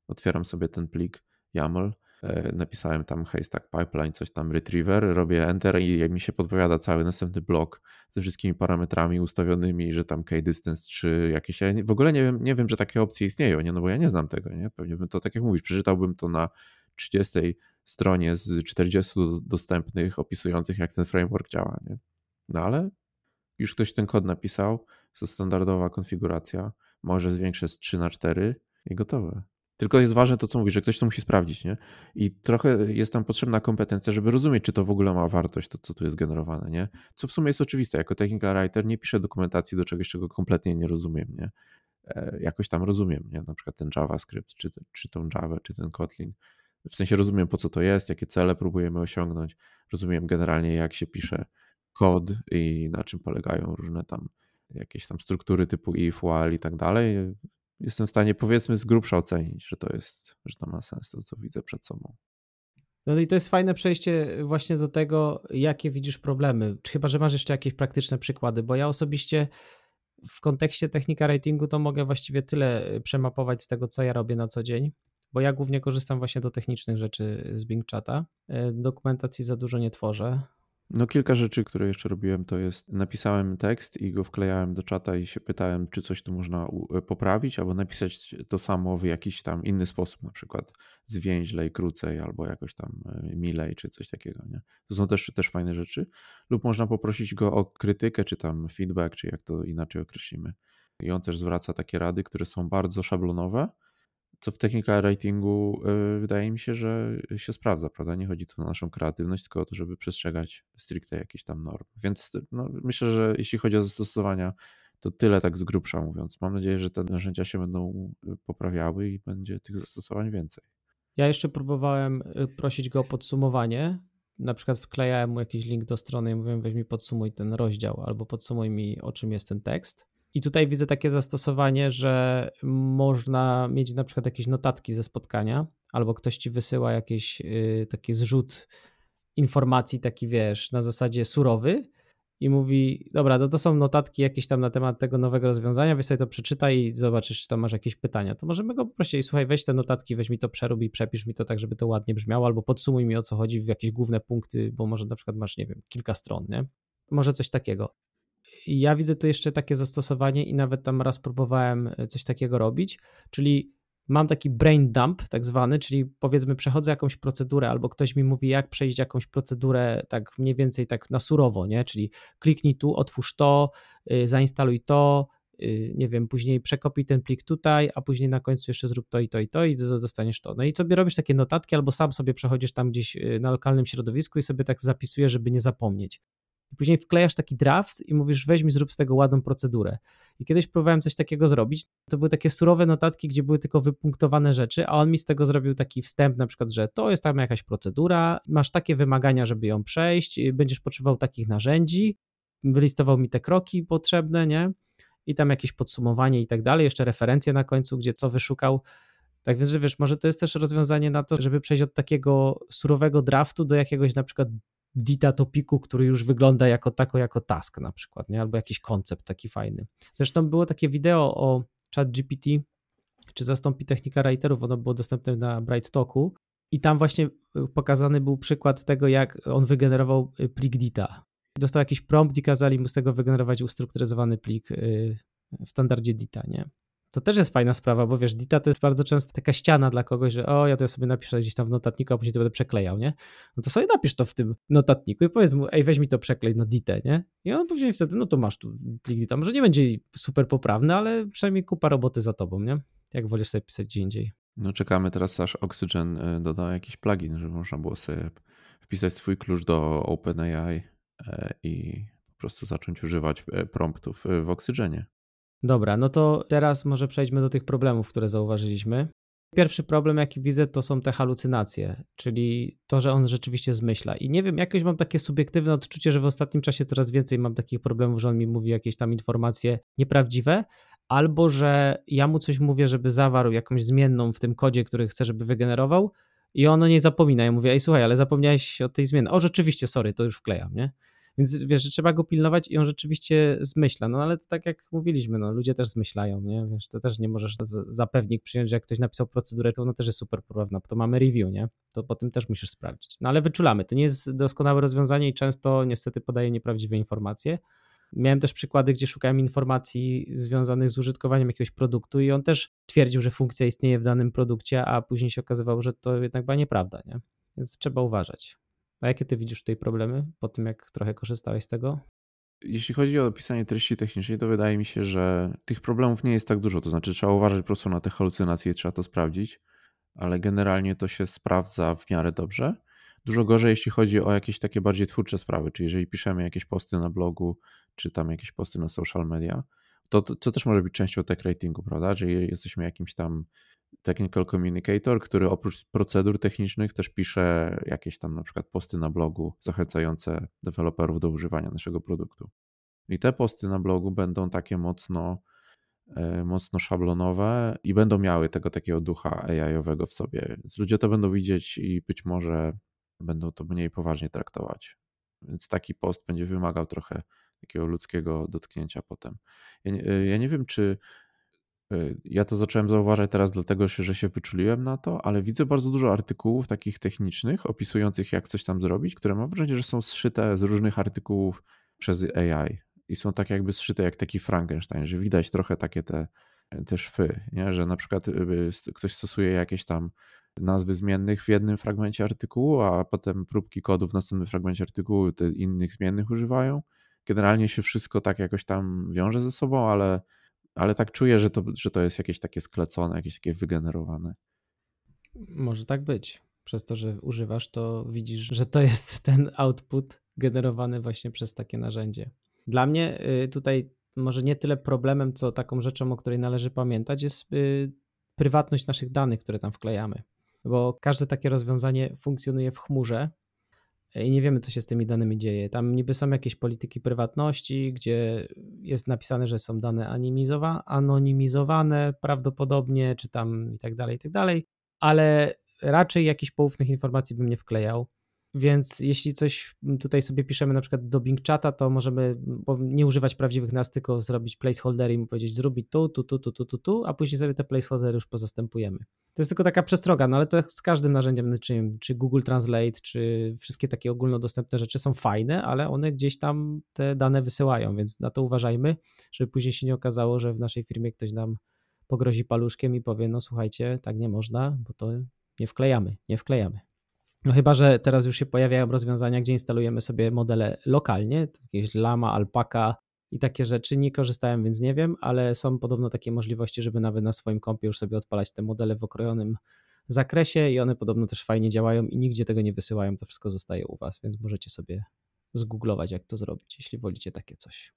Otwieram sobie ten plik YAML, e, napisałem tam haystack pipeline, coś tam retriever, robię enter i mi się podpowiada cały następny blok ze wszystkimi parametrami ustawionymi, że tam k-distance czy jakieś, ja w ogóle nie wiem, nie wiem, że takie opcje istnieją, nie? no bo ja nie znam tego, nie? Pewnie bym to, tak jak mówisz, przeczytałbym to na 30 stronie z 40 dostępnych opisujących, jak ten framework działa. Nie? No ale już ktoś ten kod napisał, to standardowa konfiguracja, może zwiększę z 3 na 4 i gotowe. Tylko jest ważne to, co mówisz, że ktoś to musi sprawdzić, nie? I trochę jest tam potrzebna kompetencja, żeby rozumieć, czy to w ogóle ma wartość, to co tu jest generowane, nie? Co w sumie jest oczywiste. Jako technical writer nie piszę dokumentacji do czegoś, czego kompletnie nie rozumiem, nie? E, jakoś tam rozumiem, nie? Na przykład ten JavaScript, czy, czy tą Java, czy ten Kotlin. W sensie rozumiem, po co to jest, jakie cele próbujemy osiągnąć. Rozumiem generalnie, jak się pisze kod i na czym polegają różne tam jakieś tam struktury typu if, while i tak dalej. Jestem w stanie powiedzmy z grubsza ocenić, że to jest, że to ma sens, to co widzę przed sobą. No i to jest fajne przejście właśnie do tego, jakie widzisz problemy. Chyba, że masz jeszcze jakieś praktyczne przykłady, bo ja osobiście w kontekście technika ratingu to mogę właściwie tyle przemapować z tego, co ja robię na co dzień bo ja głównie korzystam właśnie do technicznych rzeczy z Bing Chata. E, dokumentacji za dużo nie tworzę. No kilka rzeczy, które jeszcze robiłem, to jest napisałem tekst i go wklejałem do czata i się pytałem, czy coś tu można e, poprawić, albo napisać to samo w jakiś tam inny sposób, na przykład zwięźlej, krócej, albo jakoś tam e, milej, czy coś takiego. Nie? To są też, też fajne rzeczy. Lub można poprosić go o krytykę, czy tam feedback, czy jak to inaczej określimy. I on też zwraca takie rady, które są bardzo szablonowe, co w technical writingu y, wydaje mi się, że się sprawdza, prawda? Nie chodzi tu o naszą kreatywność, tylko o to, żeby przestrzegać stricte jakichś tam norm. Więc no, myślę, że jeśli chodzi o zastosowania, to tyle tak z grubsza mówiąc. Mam nadzieję, że te narzędzia się będą y, poprawiały i będzie tych zastosowań więcej. Ja jeszcze próbowałem y, prosić go o podsumowanie. Na przykład wklejałem mu jakiś link do strony i mówiłem, weź mi podsumuj ten rozdział albo podsumuj mi, o czym jest ten tekst. I tutaj widzę takie zastosowanie, że można mieć na przykład jakieś notatki ze spotkania, albo ktoś ci wysyła jakiś y, taki zrzut informacji, taki wiesz, na zasadzie surowy i mówi, dobra, no to są notatki jakieś tam na temat tego nowego rozwiązania, weź sobie to przeczytaj i zobaczysz, czy tam masz jakieś pytania. To możemy go poprosić, słuchaj, weź te notatki, weź mi to przerób i przepisz mi to tak, żeby to ładnie brzmiało, albo podsumuj mi o co chodzi w jakieś główne punkty, bo może na przykład masz, nie wiem, kilka stron, nie? Może coś takiego ja widzę tu jeszcze takie zastosowanie i nawet tam raz próbowałem e, coś takiego robić, czyli mam taki brain dump tak zwany, czyli powiedzmy przechodzę jakąś procedurę albo ktoś mi mówi jak przejść jakąś procedurę tak mniej więcej tak na surowo, nie? Czyli kliknij tu, otwórz to, y, zainstaluj to, y, nie wiem, później przekopij ten plik tutaj, a później na końcu jeszcze zrób to i to i to i dostaniesz to. No i sobie robisz takie notatki albo sam sobie przechodzisz tam gdzieś y, na lokalnym środowisku i sobie tak zapisujesz, żeby nie zapomnieć. I później wklejasz taki draft i mówisz, weź mi zrób z tego ładną procedurę. I kiedyś próbowałem coś takiego zrobić. To były takie surowe notatki, gdzie były tylko wypunktowane rzeczy, a on mi z tego zrobił taki wstęp, na przykład, że to jest tam jakaś procedura, masz takie wymagania, żeby ją przejść, będziesz potrzebował takich narzędzi. Wylistował mi te kroki potrzebne, nie? I tam jakieś podsumowanie i tak dalej, jeszcze referencje na końcu, gdzie co wyszukał. Tak więc, że wiesz, może to jest też rozwiązanie na to, żeby przejść od takiego surowego draftu do jakiegoś na przykład dita topiku, który już wygląda jako tako, jako task na przykład, nie? albo jakiś koncept taki fajny. Zresztą było takie wideo o ChatGPT, czy zastąpi technika writerów, ono było dostępne na Bright Talku I tam właśnie pokazany był przykład tego, jak on wygenerował plik DITA. Dostał jakiś prompt i kazali mu z tego wygenerować ustrukturyzowany plik w standardzie DITA, nie? To też jest fajna sprawa, bo wiesz, Dita to jest bardzo często taka ściana dla kogoś, że o, ja to sobie napiszę gdzieś tam w notatniku, a później to będę przeklejał, nie? No to sobie napisz to w tym notatniku i powiedz mu, ej, weź mi to przeklej na Ditę, nie? I on później wtedy, no to masz tu plik Dita. Może nie będzie super poprawny, ale przynajmniej kupa roboty za tobą, nie? Jak wolisz sobie pisać gdzie indziej. No czekamy teraz, aż Oxygen y, doda jakiś plugin, żeby można było sobie wpisać swój klucz do OpenAI e, i po prostu zacząć używać e, promptów y, w Oxygenie. Dobra, no to teraz może przejdźmy do tych problemów, które zauważyliśmy. Pierwszy problem, jaki widzę, to są te halucynacje, czyli to, że on rzeczywiście zmyśla. I nie wiem, jakoś mam takie subiektywne odczucie, że w ostatnim czasie coraz więcej mam takich problemów, że on mi mówi jakieś tam informacje nieprawdziwe, albo że ja mu coś mówię, żeby zawarł jakąś zmienną w tym kodzie, który chcę, żeby wygenerował, i ono nie zapomina. Ja mówię, ej, słuchaj, ale zapomniałeś o tej zmianie. O, rzeczywiście, sorry, to już wklejam, nie? Więc wiesz, że trzeba go pilnować i on rzeczywiście zmyśla. No ale to tak jak mówiliśmy, no ludzie też zmyślają, nie? Wiesz, to też nie możesz za pewnik przyjąć, że jak ktoś napisał procedurę, to ona też jest super poprawna, bo to mamy review, nie? To po tym też musisz sprawdzić. No ale wyczulamy, to nie jest doskonałe rozwiązanie i często niestety podaje nieprawdziwe informacje. Miałem też przykłady, gdzie szukałem informacji związanych z użytkowaniem jakiegoś produktu i on też twierdził, że funkcja istnieje w danym produkcie, a później się okazywało, że to jednak była nieprawda, nie? Więc trzeba uważać. A jakie ty widzisz tutaj problemy po tym, jak trochę korzystałeś z tego? Jeśli chodzi o pisanie treści technicznej, to wydaje mi się, że tych problemów nie jest tak dużo. To znaczy, trzeba uważać po prostu na te halucynacje trzeba to sprawdzić, ale generalnie to się sprawdza w miarę dobrze. Dużo gorzej, jeśli chodzi o jakieś takie bardziej twórcze sprawy, czyli jeżeli piszemy jakieś posty na blogu, czy tam jakieś posty na social media, to, to, to też może być częścią tech ratingu, prawda? Czyli jesteśmy jakimś tam technical communicator, który oprócz procedur technicznych też pisze jakieś tam na przykład posty na blogu zachęcające deweloperów do używania naszego produktu. I te posty na blogu będą takie mocno, e, mocno szablonowe i będą miały tego takiego ducha AI-owego w sobie. Więc ludzie to będą widzieć i być może będą to mniej poważnie traktować. Więc taki post będzie wymagał trochę takiego ludzkiego dotknięcia potem. Ja nie, e, ja nie wiem, czy ja to zacząłem zauważać teraz, dlatego że się wyczuliłem na to, ale widzę bardzo dużo artykułów takich technicznych, opisujących jak coś tam zrobić, które mam wrażenie, że są zszyte z różnych artykułów przez AI i są tak jakby zszyte jak taki Frankenstein, że widać trochę takie te, te szwy, nie? że na przykład y, ktoś stosuje jakieś tam nazwy zmiennych w jednym fragmencie artykułu, a potem próbki kodu w następnym fragmencie artykułu te innych zmiennych używają. Generalnie się wszystko tak jakoś tam wiąże ze sobą, ale ale tak czuję, że to, że to jest jakieś takie sklecone, jakieś takie wygenerowane. Może tak być. Przez to, że używasz, to widzisz, że to jest [laughs] ten output generowany właśnie przez takie narzędzie. Dla mnie y, tutaj może nie tyle problemem, co taką rzeczą, o której należy pamiętać, jest y, prywatność naszych danych, które tam wklejamy. Bo każde takie rozwiązanie funkcjonuje w chmurze, i nie wiemy, co się z tymi danymi dzieje. Tam niby są jakieś polityki prywatności, gdzie jest napisane, że są dane anonimizowane prawdopodobnie, czy tam i tak dalej, i tak dalej, ale raczej jakichś poufnych informacji bym nie wklejał. Więc jeśli coś tutaj sobie piszemy na przykład do Bing Chata, to możemy nie używać prawdziwych nazw, tylko zrobić placeholdery i mu powiedzieć zrobić tu, tu, tu, tu, tu, tu, tu, a później sobie te placeholdery już pozastępujemy. To jest tylko taka przestroga, no ale to z każdym narzędziem, czy, czy Google Translate, czy wszystkie takie ogólnodostępne rzeczy są fajne, ale one gdzieś tam te dane wysyłają, więc na to uważajmy, żeby później się nie okazało, że w naszej firmie ktoś nam pogrozi paluszkiem i powie, no słuchajcie, tak nie można, bo to nie wklejamy, nie wklejamy. No chyba, że teraz już się pojawiają rozwiązania, gdzie instalujemy sobie modele lokalnie, jakieś Lama, Alpaka i takie rzeczy. Nie korzystałem, więc nie wiem, ale są podobno takie możliwości, żeby nawet na swoim kompie już sobie odpalać te modele w okrojonym zakresie i one podobno też fajnie działają i nigdzie tego nie wysyłają, to wszystko zostaje u Was, więc możecie sobie zgooglować, jak to zrobić, jeśli wolicie takie coś.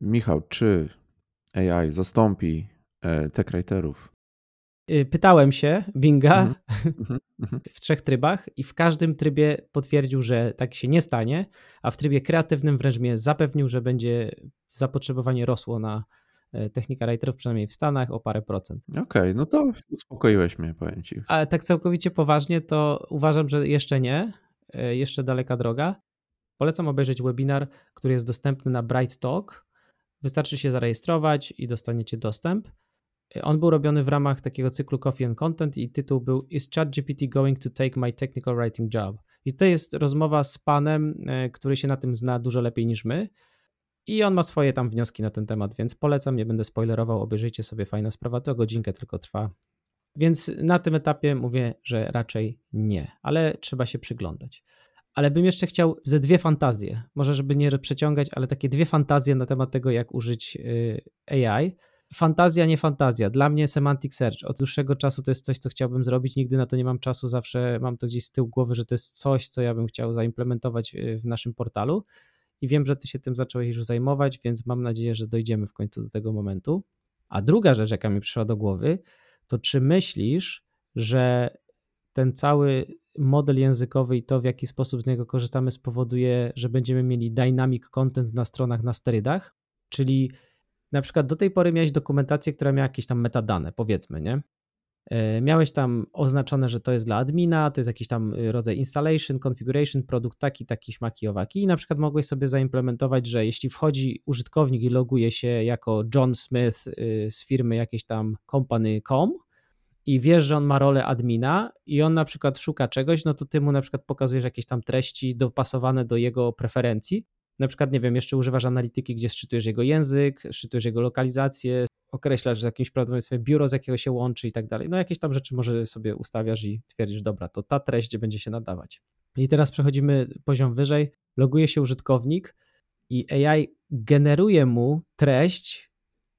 Michał, czy AI zastąpi e, tech writerów? Y, pytałem się Binga mhm. [laughs] Mhm. Mhm. w trzech trybach i w każdym trybie potwierdził, że tak się nie stanie, a w trybie kreatywnym wręcz mnie zapewnił, że będzie zapotrzebowanie rosło na e, technika writerów, przynajmniej w Stanach, o parę procent. Okej, okay, no to uspokoiłeś mnie, powiem ci. Ale tak całkowicie poważnie, to uważam, że jeszcze nie, e, jeszcze daleka droga. Polecam obejrzeć webinar, który jest dostępny na Bright Talk. Wystarczy się zarejestrować i dostaniecie dostęp. On był robiony w ramach takiego cyklu Coffee and Content i tytuł był Is ChatGPT going to take my technical writing job? I to jest rozmowa z panem, e, który się na tym zna dużo lepiej niż my. I on ma swoje tam wnioski na ten temat, więc polecam, nie będę spoilerował, obejrzyjcie sobie, fajna sprawa, to godzinkę tylko trwa. Więc na tym etapie mówię, że raczej nie, ale trzeba się przyglądać. Ale bym jeszcze chciał ze dwie fantazje, może żeby nie przeciągać, ale takie dwie fantazje na temat tego, jak użyć y, AI. Fantazja, nie fantazja. Dla mnie semantic search od dłuższego czasu to jest coś, co chciałbym zrobić. Nigdy na to nie mam czasu, zawsze mam to gdzieś z tyłu głowy, że to jest coś, co ja bym chciał zaimplementować y, w naszym portalu. I wiem, że ty się tym zacząłeś już zajmować, więc mam nadzieję, że dojdziemy w końcu do tego momentu. A druga rzecz, jaka mi przyszła do głowy, to czy myślisz, że ten cały model językowy i to, w jaki sposób z niego korzystamy, spowoduje, że będziemy mieli dynamic content na stronach na sterydach? Czyli na przykład do tej pory miałeś dokumentację, która miała jakieś tam metadane, powiedzmy, nie? E, miałeś tam oznaczone, że to jest dla admina, to jest jakiś tam y, rodzaj installation, configuration, produkt taki, taki, śmaki, owaki i na przykład mogłeś sobie zaimplementować, że jeśli wchodzi użytkownik i loguje się jako John Smith y, z firmy jakiejś tam company.com i wiesz, że on ma rolę admina i on na przykład szuka czegoś, no to ty mu na przykład pokazujesz jakieś tam treści dopasowane do jego preferencji. Na przykład, nie wiem, jeszcze używasz analityki, gdzie szczytujesz jego język, szczytujesz jego lokalizację, określasz z jakimś prawdopodobieństwem biuro, z jakiego się łączy i tak dalej. No jakieś tam rzeczy może sobie ustawiasz i twierdzisz, dobra, to ta treść będzie się nadawać. I teraz przechodzimy poziom wyżej, loguje się użytkownik i AI generuje mu treść,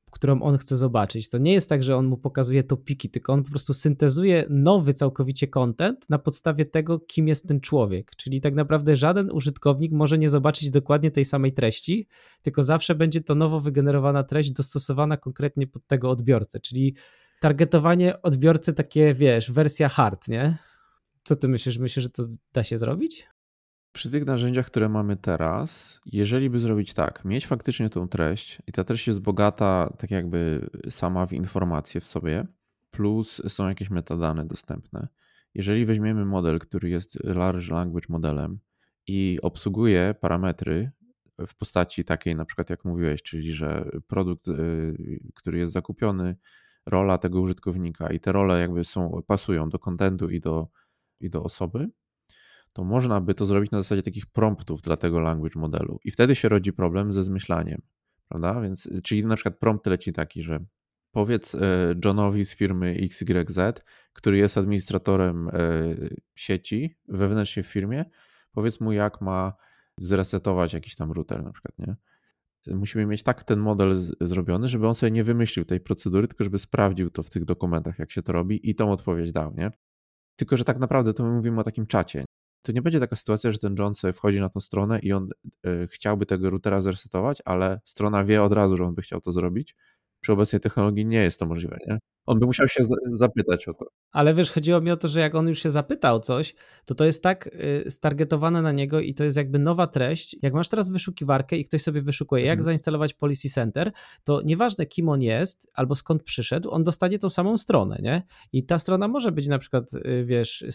którą on chce zobaczyć. To nie jest tak, że on mu pokazuje topiki, tylko on po prostu syntezuje nowy całkowicie content na podstawie tego, kim jest ten człowiek. Czyli tak naprawdę żaden użytkownik może nie zobaczyć dokładnie tej samej treści, tylko zawsze będzie to nowo wygenerowana treść dostosowana konkretnie pod tego odbiorcę. Czyli targetowanie odbiorcy takie, wiesz, wersja hard, nie? Co ty myślisz? Myślisz, że to da się zrobić? Przy tych narzędziach, które mamy teraz, jeżeli by zrobić tak, mieć faktycznie tą treść i ta treść jest bogata tak jakby sama w informacje w sobie, plus są jakieś metadane dostępne. Jeżeli weźmiemy model, który jest large language modelem i obsługuje parametry w postaci takiej na przykład jak mówiłeś, czyli że produkt, y, który jest zakupiony, rola tego użytkownika i te role jakby są, pasują do kontentu i do, i do osoby, to można by to zrobić na zasadzie takich promptów dla tego language modelu. I wtedy się rodzi problem ze zmyślaniem, prawda? Więc, czyli na przykład prompt leci taki, że powiedz e, Johnowi z firmy XYZ, który jest administratorem e, sieci wewnętrznie w firmie, powiedz mu, jak ma zresetować jakiś tam router na przykład, nie? Musimy mieć tak ten model zrobiony, żeby on sobie nie wymyślił tej procedury, tylko żeby sprawdził to w tych dokumentach, jak się to robi i tą odpowiedź dał, nie? Tylko, że tak naprawdę to my mówimy o takim czacie to nie będzie taka sytuacja, że ten John sobie wchodzi na tą stronę i on y, chciałby tego routera zresetować, ale strona wie od razu, że on by chciał to zrobić. Przy obecnej technologii nie jest to możliwe, nie? On by musiał się zapytać o to. Ale wiesz, chodziło mi o to, że jak on już się zapyta o coś, to to jest tak y, stargetowane na niego i to jest jakby nowa treść. Jak masz teraz wyszukiwarkę i ktoś sobie wyszukuje, jak mhm. zainstalować Policy Center, to nieważne kim on jest albo skąd przyszedł, on dostanie tą samą stronę, nie? I ta strona może być na przykład, y, wiesz,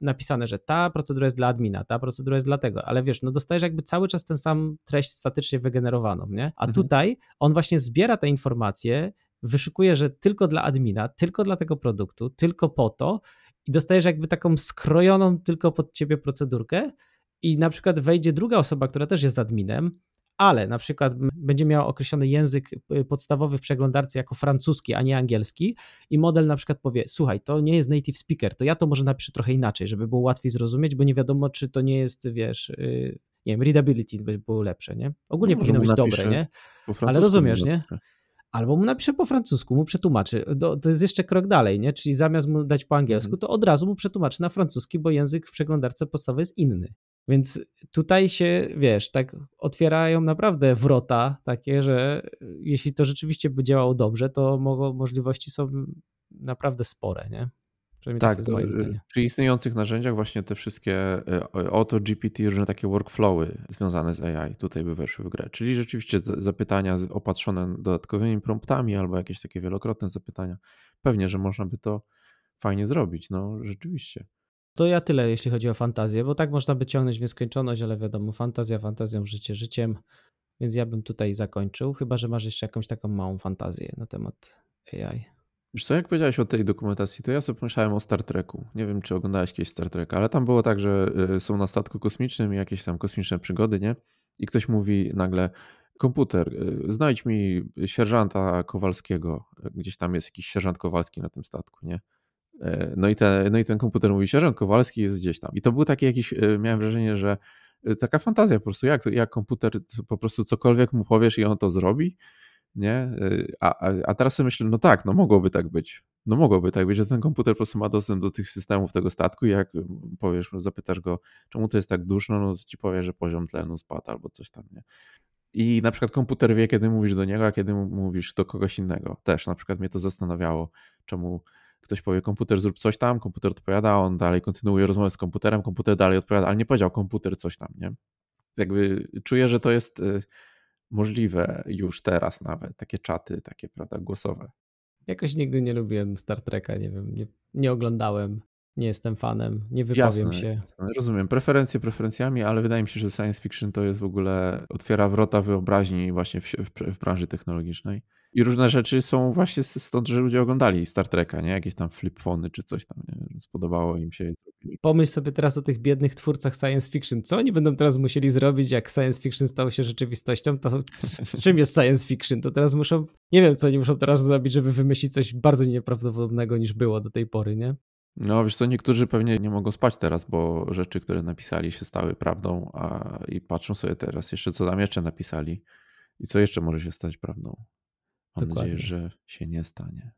napisane, że ta procedura jest dla admina, ta procedura jest dla tego, ale wiesz, no dostajesz jakby cały czas ten sam treść statycznie wygenerowaną, nie? A mhm. tutaj on właśnie zbiera te informacje, wyszukuje, że tylko dla admina, tylko dla tego produktu, tylko po to i dostajesz jakby taką skrojoną tylko pod ciebie procedurkę i na przykład wejdzie druga osoba, która też jest adminem ale na przykład będzie miała określony język y, podstawowy w przeglądarce jako francuski, a nie angielski i model na przykład powie, słuchaj, to nie jest native speaker, to ja to może napiszę trochę inaczej, żeby było łatwiej zrozumieć, bo nie wiadomo, czy to nie jest, wiesz, y, nie wiem, readability by było lepsze, nie? Ogólnie no, powinno być dobre, nie? Ale rozumiesz, nie? Albo mu napisze po francusku, mu przetłumaczy. To, to, jest jeszcze krok dalej, nie? Czyli zamiast mu dać po angielsku, mhm. to od razu mu przetłumaczy na francuski, bo język w przeglądarce podstawowy jest inny. Więc tutaj się, wiesz, tak otwierają naprawdę wrota takie, że jeśli to rzeczywiście by działało dobrze, to możliwości są naprawdę spore, nie? Tak, to, przy istniejących narzędziach właśnie te wszystkie e, auto GPT, różne takie workflowy związane z AI tutaj by weszły w grę. Czyli rzeczywiście zapytania opatrzone dodatkowymi promptami albo jakieś takie wielokrotne zapytania. Pewnie, że można by to fajnie zrobić, no rzeczywiście. To ja tyle, jeśli chodzi o fantazję, bo tak można by ciągnąć w nieskończoność, ale wiadomo, fantazja fantazją, życie życiem, więc ja bym tutaj zakończył, chyba że masz jeszcze jakąś taką małą fantazję na temat AI. Wiesz co, jak powiedziałeś o tej dokumentacji, to ja sobie pomyślałem o Star Treku. Nie wiem, czy oglądałeś kiedyś Star Trek, ale tam było tak, że y, są na statku kosmicznym jakieś tam kosmiczne przygody, nie? I ktoś mówi nagle, komputer, y, znajdź mi sierżanta Kowalskiego. Gdzieś tam jest jakiś sierżant Kowalski na tym statku, nie? E, no i, te, no i ten komputer mówi, sierżant Kowalski jest gdzieś tam. I to był taki jakiś, y, miałem wrażenie, że taka fantazja po prostu, jak, jak komputer po prostu cokolwiek mu powiesz i on to zrobi nie? A, a, a teraz sobie myślę, no tak, no mogłoby tak być. No mogłoby tak być, że ten komputer po prostu ma dostęp do tych systemów tego statku i jak powiesz, zapytasz go, czemu to jest tak duszno, no to ci powie, że poziom tlenu spadł albo coś tam, nie? I na przykład komputer wie, kiedy mówisz do niego, a kiedy mówisz do kogoś innego. Też na przykład mnie to zastanawiało, czemu ktoś powie, komputer zrób coś tam, komputer odpowiada, on dalej kontynuuje rozmowę z komputerem, komputer dalej odpowiada, ale nie powiedział komputer coś tam, nie? Jakby czuję, że to jest y, możliwe już teraz nawet, takie czaty, takie, prawda, głosowe. Jakoś nigdy nie lubiłem Star Treka, nie wiem, nie, nie oglądałem, nie jestem fanem, nie wypowiem jasne, się. Jasne, rozumiem, preferencje preferencjami, ale wydaje mi się, że science fiction to jest w ogóle, otwiera wrota wyobraźni właśnie w, w, w branży technologicznej. I różne rzeczy są właśnie stąd, że ludzie oglądali Star Treka, nie? Jakieś tam flipfony czy coś tam, nie? Spodobało im się. Pomyśl sobie teraz o tych biednych twórcach science fiction. Co oni będą teraz musieli zrobić, jak science fiction stało się rzeczywistością? To [laughs] czym jest science fiction? To teraz muszą, nie wiem co oni muszą teraz zrobić, żeby wymyślić coś bardzo nieprawdopodobnego niż było do tej pory, nie? No wiesz co, niektórzy pewnie nie mogą spać teraz, bo rzeczy, które napisali się stały prawdą, a i patrzą sobie teraz jeszcze, co tam jeszcze napisali i co jeszcze może się stać prawdą. Mam Dokładnie. nadzieję, że się nie stanie.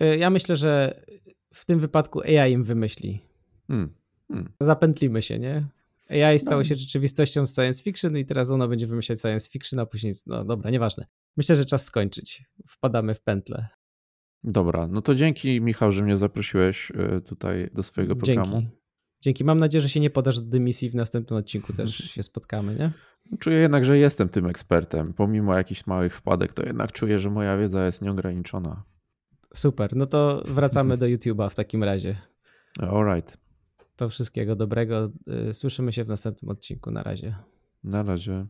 E, ja myślę, że w tym wypadku AI im wymyśli. Hmm. Hmm. Zapętlimy się, nie? AI stało no. się rzeczywistością z science fiction i teraz ona będzie wymyślać science fiction, a później, no dobra, nieważne. Myślę, że czas skończyć. Wpadamy w pętlę. Dobra, no to dzięki Michał, że mnie zaprosiłeś e, tutaj do swojego programu. Dzięki. Dzięki. Mam nadzieję, że się nie podasz do dymisji w następnym odcinku też się spotkamy, nie? Czuję jednak, że jestem tym ekspertem. Pomimo jakichś małych wpadek, to jednak czuję, że moja wiedza jest nieograniczona. Super. No to wracamy do YouTube'a w takim razie. Alright. To wszystkiego dobrego. Y, słyszymy się w następnym odcinku. Na razie. Na razie.